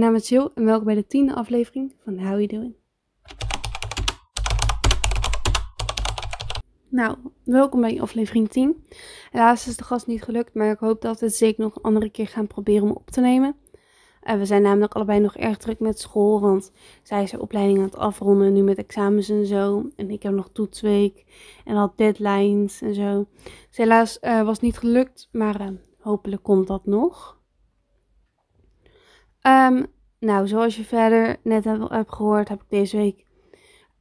mijn naam is Jill en welkom bij de tiende aflevering van How You Doing. Nou, welkom bij aflevering 10. Helaas is de gast niet gelukt, maar ik hoop dat we het zeker nog een andere keer gaan proberen om op te nemen. Uh, we zijn namelijk allebei nog erg druk met school, want zij is haar opleiding aan het afronden, nu met examens en zo. En ik heb nog toetsweek en al deadlines en zo. Dus helaas uh, was niet gelukt, maar uh, hopelijk komt dat nog. Um, nou, zoals je verder net hebt gehoord, heb ik deze week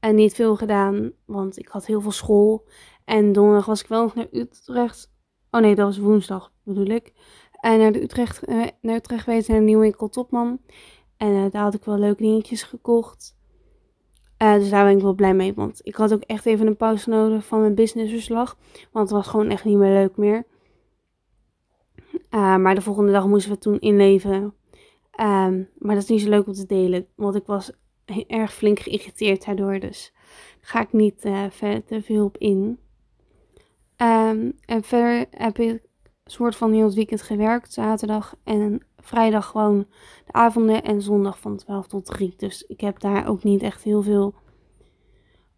uh, niet veel gedaan, want ik had heel veel school. En donderdag was ik wel nog naar Utrecht. Oh nee, dat was woensdag bedoel ik. En naar, de Utrecht, uh, naar Utrecht geweest, naar de nieuwe winkel Topman. En uh, daar had ik wel leuke dingetjes gekocht. dus daar ben ik wel blij mee, want ik had ook echt even een pauze nodig van mijn businessverslag. Want het was gewoon echt niet meer leuk meer. maar de volgende dag moesten we toen inleveren. Um, maar dat is niet zo leuk om te delen, want ik was erg flink geïrriteerd daardoor. Dus daar ga ik niet uh, verder te veel op in. Um, en verder heb ik soort van heel het weekend gewerkt, zaterdag en vrijdag gewoon de avonden en zondag van 12 tot 3. Dus ik heb daar ook niet echt heel veel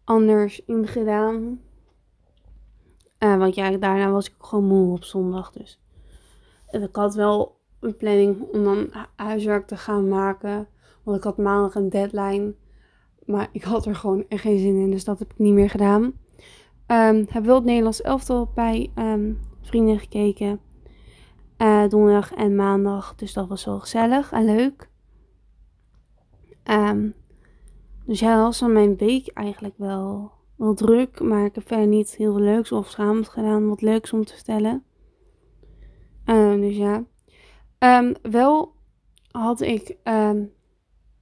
anders in gedaan. Uh, want ja, daarna was ik gewoon moe op zondag. Dus ik had wel een planning om dan huiswerk te gaan maken. Want ik had maandag een deadline. Maar ik had er gewoon geen zin in. Dus dat heb ik niet meer gedaan. Um, heb wel het Nederlands elftal bij um, vrienden gekeken. Uh, donderdag en maandag. Dus dat was wel gezellig en leuk. Um, dus ja, was dan mijn week eigenlijk wel, wel druk. Maar ik heb verder niet heel veel leuks of schamend gedaan. Wat leuks om te vertellen. dus ja. Um, wel had ik um,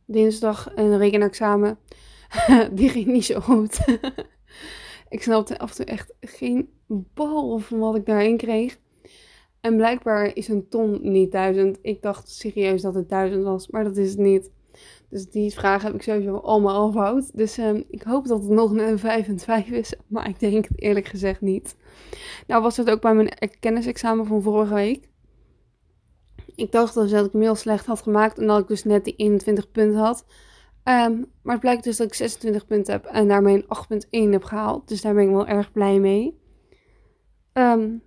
dinsdag een rekenexamen. Die ging niet zo goed. ik snapte af en toe echt geen bal van wat ik daarin kreeg. En blijkbaar is een ton niet duizend. Ik dacht serieus dat het duizend was, maar dat is het niet. Dus die vraag heb ik sowieso allemaal afhoud. Dus um, ik hoop dat het nog een 5 en 5 is. Maar ik denk het eerlijk gezegd niet. Nou was het ook bij mijn kennisexamen van vorige week. Ik dacht dus dat ik hem heel slecht had gemaakt en dat ik dus net die 21 punten had. Um, maar het blijkt dus dat ik 26 punten heb en daarmee een 8.1 heb gehaald. Dus daar ben ik wel erg blij mee. Um,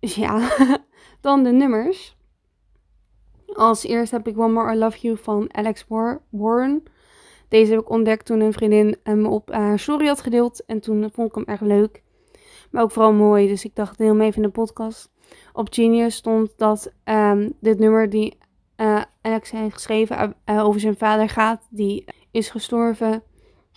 dus ja, dan de nummers. Als eerst heb ik One More I Love You van Alex Warren. Deze heb ik ontdekt toen een vriendin hem op haar story had gedeeld. En toen vond ik hem erg leuk. Maar ook vooral mooi. Dus ik dacht, deel hem even in de podcast op Genius stond dat um, dit nummer die uh, Alex heeft geschreven uh, over zijn vader gaat. Die is gestorven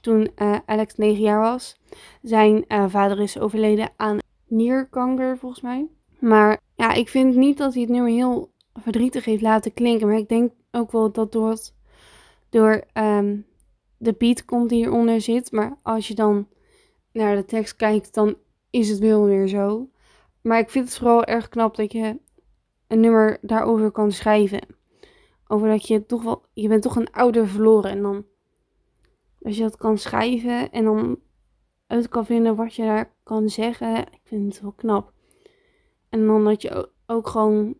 toen Alex 9 jaar was. Zijn vader is overleden aan nierkanker volgens mij. Maar ja, ik vind niet dat hij het nummer heel verdrietig heeft laten klinken. Maar ik denk ook wel dat door, het, door um, de beat komt die hieronder zit. Maar als je dan naar de tekst kijkt, dan is het wel weer zo. Maar ik vind het vooral erg knap dat je een nummer daarover kan schrijven. Over dat je toch wel, je bent toch een ouder verloren. En dan, als je dat kan schrijven en dan uit kan vinden wat je daar kan zeggen. Ik vind het wel knap. En dan dat je ook gewoon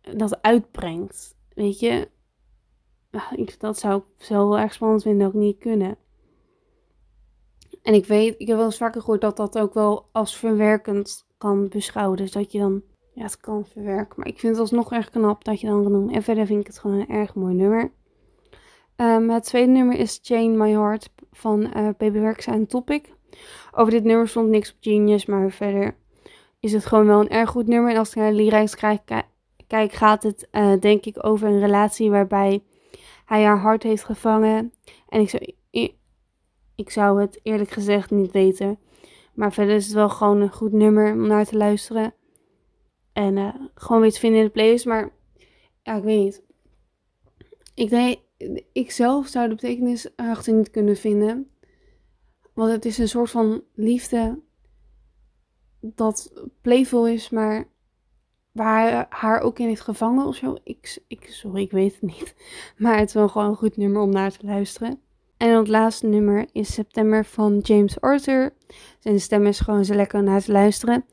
dat uitbrengt. Weet je, dat zou ik zo wel erg spannend vinden, ook niet kunnen. En ik weet, ik heb wel eens vaker gehoord dat dat ook wel als verwerkend kan beschouwen. Dus dat je dan ja, het kan verwerken. Maar ik vind het alsnog erg knap dat je dan kan. En verder vind ik het gewoon een erg mooi nummer. Um, het tweede nummer is Chain My Heart van uh, Baby en Topic. Over dit nummer stond niks op Genius, maar verder is het gewoon wel een erg goed nummer. En als ik naar lyrics kijk, gaat het uh, denk ik over een relatie waarbij hij haar hart heeft gevangen. En ik zou, ik zou het eerlijk gezegd niet weten. Maar verder is het wel gewoon een goed nummer om naar te luisteren. En uh, gewoon weer te vinden in de playlist. Maar ja, ik weet niet. Ik denk, ik zelf zou de betekenis erachter niet kunnen vinden. Want het is een soort van liefde dat playful is, maar waar haar ook in heeft gevangen of zo. Ik, ik, sorry, ik weet het niet. Maar het is wel gewoon een goed nummer om naar te luisteren. En het laatste nummer is September van James Arthur. Zijn stem is gewoon zo lekker naar te luisteren.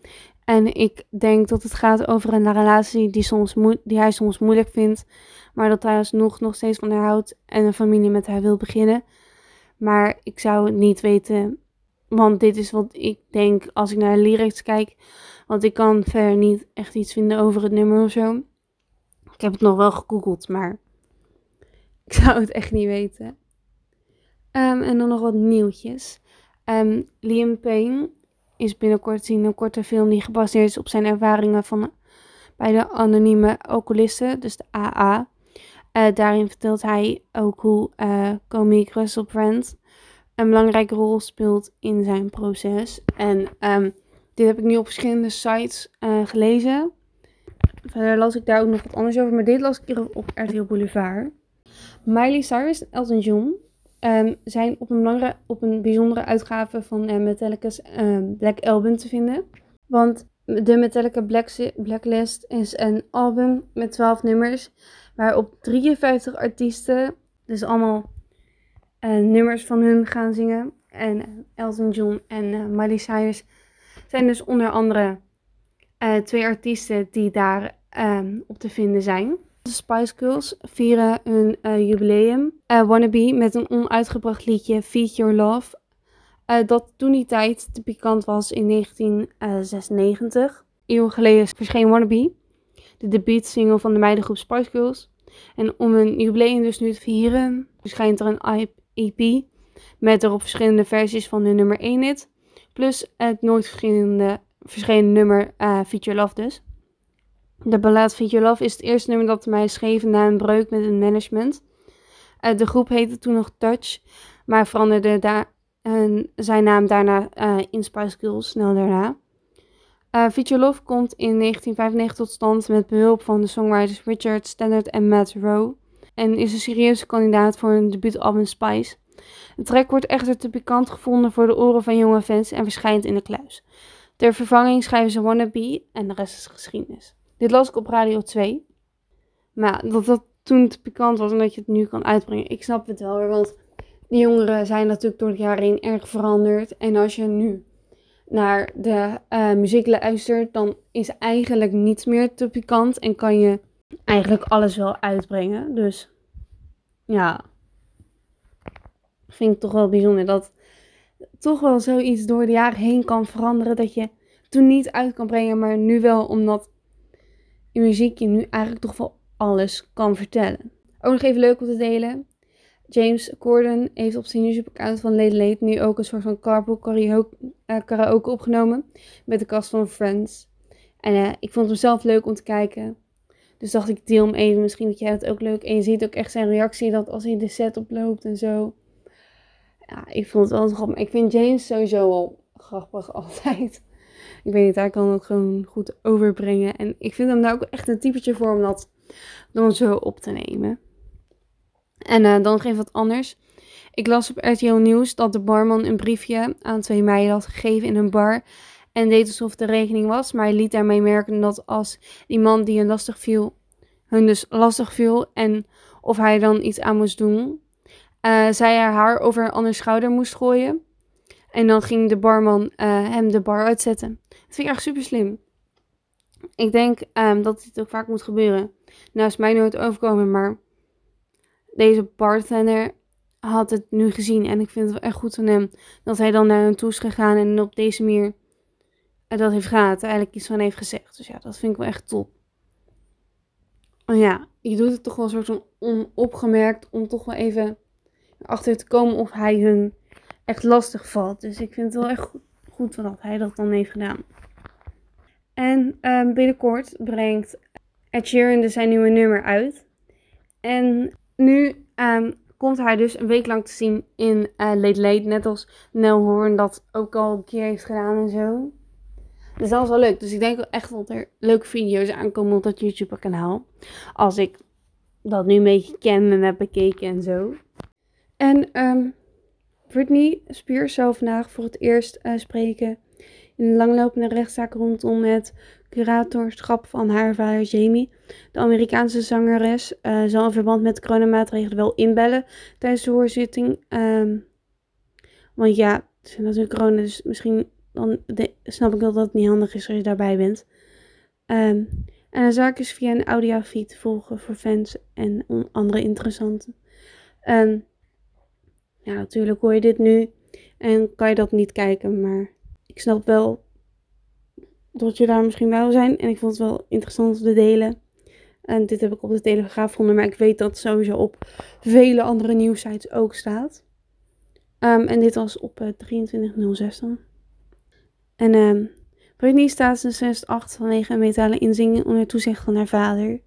En ik denk dat het gaat over een relatie die, soms die hij soms moeilijk vindt. Maar dat hij alsnog nog steeds van haar houdt en een familie met haar wil beginnen. Maar ik zou het niet weten. Want dit is wat ik denk als ik naar de lyrics kijk. Want ik kan verder niet echt iets vinden over het nummer of zo. Ik heb het nog wel gegoogeld, maar ik zou het echt niet weten. Ehm, en dan nog wat nieuwtjes. Um, Liam Payne is binnenkort zien een korte film die gebaseerd is op zijn ervaringen van, bij de anonieme alcoholisten, dus de AA. Eh, daarin vertelt hij ook hoe uh, komiek Russell Brand een belangrijke rol speelt in zijn proces. En um, dit heb ik nu op verschillende sites uh, gelezen. Verder las ik daar ook nog wat anders over, maar dit las ik hier op RTL Boulevard. Miley Cyrus en Elton John um, zijn op een, op een bijzondere uitgave van uh, Metallica's um, Black Album te vinden. Want de Metallica Black Blacklist is een album met 12 nummers, waarop 53 artiesten, dus allemaal uh, nummers van hun gaan zingen. En Elton John en Miley Cyrus zijn dus onder andere twee artiesten die daar um, op te vinden zijn. De Spice Girls vieren hun uh, jubileum. Uh, Wannabe met een onuitgebracht liedje Feed Your Love. Uh, dat toen die tijd te pikant was in 1996. Eeuwen geleden verscheen Wannabe. De debuutsingle van de meidengroep Spice Girls. En om een jubileum dus nu te vieren, verschijnt er een EP met erop verschillende versies van hun nummer 1 hit. Plus het nooit verschenen nummer uh, Feature Love dus. De ballad Feed Your Love is het eerste nummer dat mij schreef na een breuk met een management. Uh, de groep heette toen nog Touch, maar veranderde daar, zijn naam daarna uh, in Spice Girls, snel daarna. Uh, Love komt in 1995 tot stand met behulp van de songwriters Richard Stannard en Matt Rowe. En is een serieuze kandidaat voor een debuutalbum Spice. De track wordt echter te pikant gevonden voor de oren van jonge fans en verschijnt in de kluis. Ter vervanging schrijven ze Wannabe en de rest is geschiedenis. Dit las ik op Radio 2. Maar dat dat toen te pikant was en dat je het nu kan uitbrengen. Ik snap het wel weer, want de jongeren zijn natuurlijk door het jaar heen erg veranderd. En als je nu naar de uh, muziek luistert, dan is eigenlijk niets meer te pikant. En kan je eigenlijk alles wel uitbrengen. Dus ja, vind ik toch wel bijzonder dat toch wel zoiets door de jaren heen kan veranderen. Dat je toen niet uit kan brengen, maar nu wel omdat in muziek je nu eigenlijk toch wel alles kan vertellen. Ook nog even leuk om te delen. James Corden heeft op zijn YouTube-account van Late Late nu ook een soort van carpool karaoke, uh, karaoke opgenomen met de cast van Friends. En uh, ik vond hem zelf leuk om te kijken. Dus dacht ik, deel hem even. Misschien vind jij het ook leuk. En je ziet ook echt zijn reactie dat als hij de set oploopt en zo. Ja, ik vond het wel grappig. Ik vind James sowieso wel grappig altijd ik weet niet, hij kan het gewoon goed overbrengen. En ik vind hem daar ook echt een typetje voor om dat dan zo op te nemen. En uh, dan geef wat anders. Ik las op RTL Nieuws dat de barman een briefje aan twee meiden had gegeven in een bar. En deed alsof de rekening was. Maar hij liet daarmee merken dat als die man die hun lastig viel, hun dus lastig viel. En of hij dan iets aan moest doen. Uh, zij haar over een ander schouder moest gooien. En dan ging de barman uh, hem de bar uitzetten. Dat vind ik echt super slim. Ik denk um, dat dit ook vaak moet gebeuren. Nou is mij nooit overkomen, maar deze bartender had het nu gezien. En ik vind het wel echt goed van hem dat hij dan naar hem toe is gegaan en op deze manier uh, dat heeft gehad. Eigenlijk iets van heeft gezegd. Dus ja, dat vind ik wel echt top. Ja, je doet het toch wel een soort van onopgemerkt om toch wel even achter te komen of hij hun echt lastig valt. Dus ik vind het wel echt goed, dat hij dat dan heeft gedaan. En um, binnenkort brengt Ed Sheeran dus zijn nieuwe nummer uit. En nu um, komt hij dus een week lang te zien in uh, Late Late. Net als Nel Horn dat ook al een keer heeft gedaan en zo. Dus dat was wel leuk. Dus ik denk echt dat er leuke video's aankomen op dat YouTube kanaal. Als ik dat nu een beetje ken en heb bekeken en zo. En um, Britney Spears zou vandaag voor het eerst uh, spreken in een langlopende rechtszaak rondom het curatorschap van haar vader Jamie. De Amerikaanse zangeres uh, zal in verband met coronamaatregelen wel inbellen tijdens de hoorzitting. Um, want ja, het is natuurlijk corona, dus misschien dan snap ik dat dat niet handig is als je daarbij bent. Um, en zou ik eens via een audiofeed volgen voor fans en andere interessanten. Um, ja, natuurlijk hoor je dit nu en kan je dat niet kijken, maar ik snap wel dat je daar misschien wel zijn. En ik vond het wel interessant om te delen. En dit heb ik op de Telegraaf gevonden, maar ik weet dat het sowieso op vele andere nieuwsites ook staat. Um, en dit was op uh, eh, 23.06 dan. En um, Britney staat sinds 2008 vanwege een metalen inzinging onder toezicht van haar vader.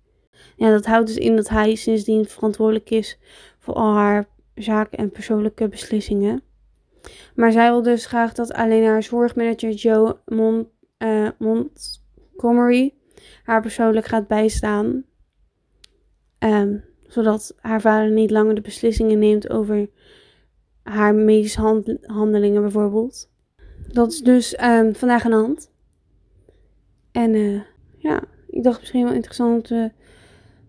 Ja, dat houdt dus in dat hij sindsdien verantwoordelijk is voor al haar zaken en persoonlijke beslissingen. Maar zij wil dus graag dat alleen haar zorgmanager Joe uh, Montgomery haar persoonlijk gaat bijstaan. Um, zodat haar vader niet langer de beslissingen neemt over haar medische handelingen bijvoorbeeld. Dat is dus um, vandaag aan de hand. En uh, ja, ik dacht misschien wel interessant te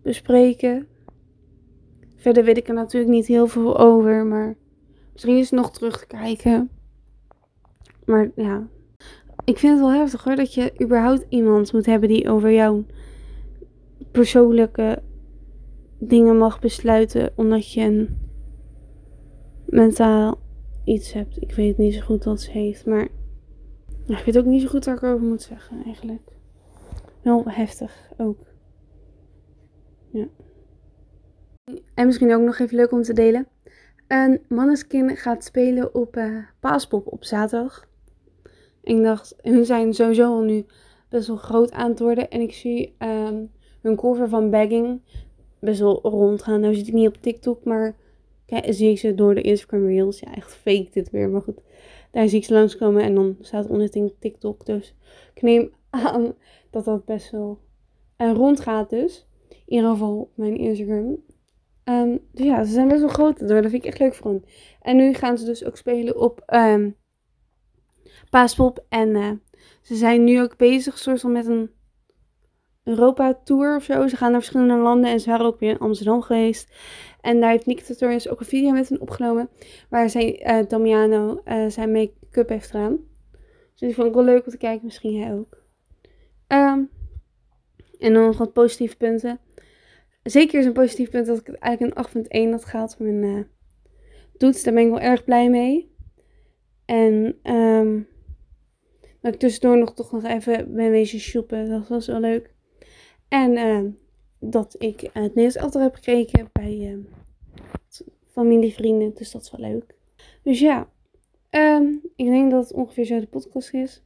bespreken. Verder weet ik er natuurlijk niet heel veel over, maar misschien is het nog terug te kijken. Maar ja, ik vind het wel heftig hoor, dat je überhaupt iemand moet hebben die over jouw persoonlijke dingen mag besluiten, omdat je een mentaal iets hebt. Ik weet niet zo goed wat ze heeft, maar ik weet ook niet zo goed waar ik over moet zeggen eigenlijk. Wel heftig ook. Ja. En misschien ook nog even leuk om te delen. Een manneskin gaat spelen op uh, Paaspop op zaterdag. Ik dacht, hun zijn sowieso al nu best wel groot aan het worden. En ik zie um, hun cover van Bagging best wel rondgaan. Nou zit ik niet op TikTok, maar kijk, zie ik ze door de Instagram Reels. Ja, echt fake dit weer. Maar goed, daar zie ik ze langskomen en dan staat onder TikTok. Dus ik neem aan dat dat best wel uh, rondgaat dus. In ieder geval op mijn Instagram. Um, ja, ze zijn best wel groot door. Dat vind ik echt leuk voor. En nu gaan ze dus ook spelen op um, Paaspop. En uh, ze zijn nu ook bezig soort van met een Europa Tour of zo. Ze gaan naar verschillende landen en ze waren ook weer in Amsterdam geweest. En daar heeft Nick Tutorials ook een video met hen opgenomen. Waar zij, uh, Damiano uh, zijn make-up heeft gedaan. Dus die vond ik wel leuk om te kijken. Misschien hij ook. Um, en dan nog wat positieve punten. Zeker is een positief punt dat ik eigenlijk een 8.1 had gehaald voor mijn uh, toets. Daar ben ik wel erg blij mee. En um, dat ik tussendoor nog toch nog even ben wezen shoppen. Dat was wel leuk. En uh, dat ik het Nederlands altijd heb gekregen bij uh, familie, vrienden. Dus dat is wel leuk. Dus ja, um, ik denk dat het ongeveer zo de podcast is.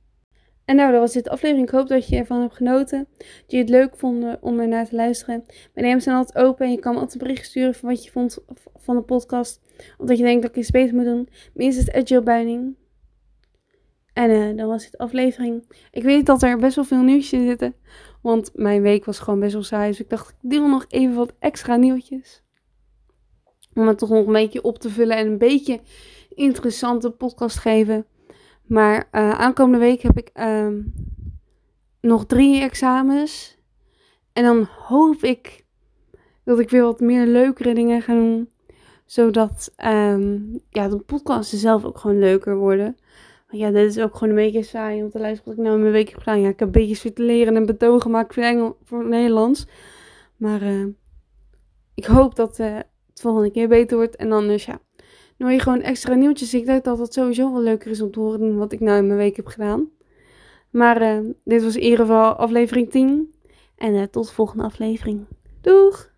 En nou, dat was dit aflevering. Ik hoop dat je ervan hebt genoten. Dat je het leuk vond om er naar te luisteren. Mijn DM's zijn altijd open en je kan me altijd een sturen van wat je vond van de podcast. Of dat je denkt dat ik iets beter moet doen. Minstens het Jill Buining. En uh, dan was dit aflevering. Ik weet dat er best wel veel nieuwtjes zitten. Want mijn week was gewoon best wel saai. Dus ik dacht, ik deel nog even wat extra nieuwtjes. Om het toch nog een beetje op te vullen en een beetje interessante podcast geven. Maar uh, aankomende week heb ik uh, nog drie examens. En dan hoop ik dat ik weer wat meer leukere dingen ga doen. Zodat um, ja, de podcasten zelf ook gewoon leuker worden. Want ja, dit is ook gewoon een beetje saai om te luisteren wat ik nou in mijn week heb gedaan. Ja, ik heb een beetje zitten leren en betogen gemaakt voor, Engel, voor het Nederlands. Maar uh, ik hoop dat uh, het volgende keer beter wordt. En dan dus ja, nu je gewoon extra nieuwtjes. Ik denk dat het sowieso wel leuker is om te horen dan wat ik nou in mijn week heb gedaan. Maar uh, dit was in ieder geval aflevering 10. En uh, tot de volgende aflevering. Doeg!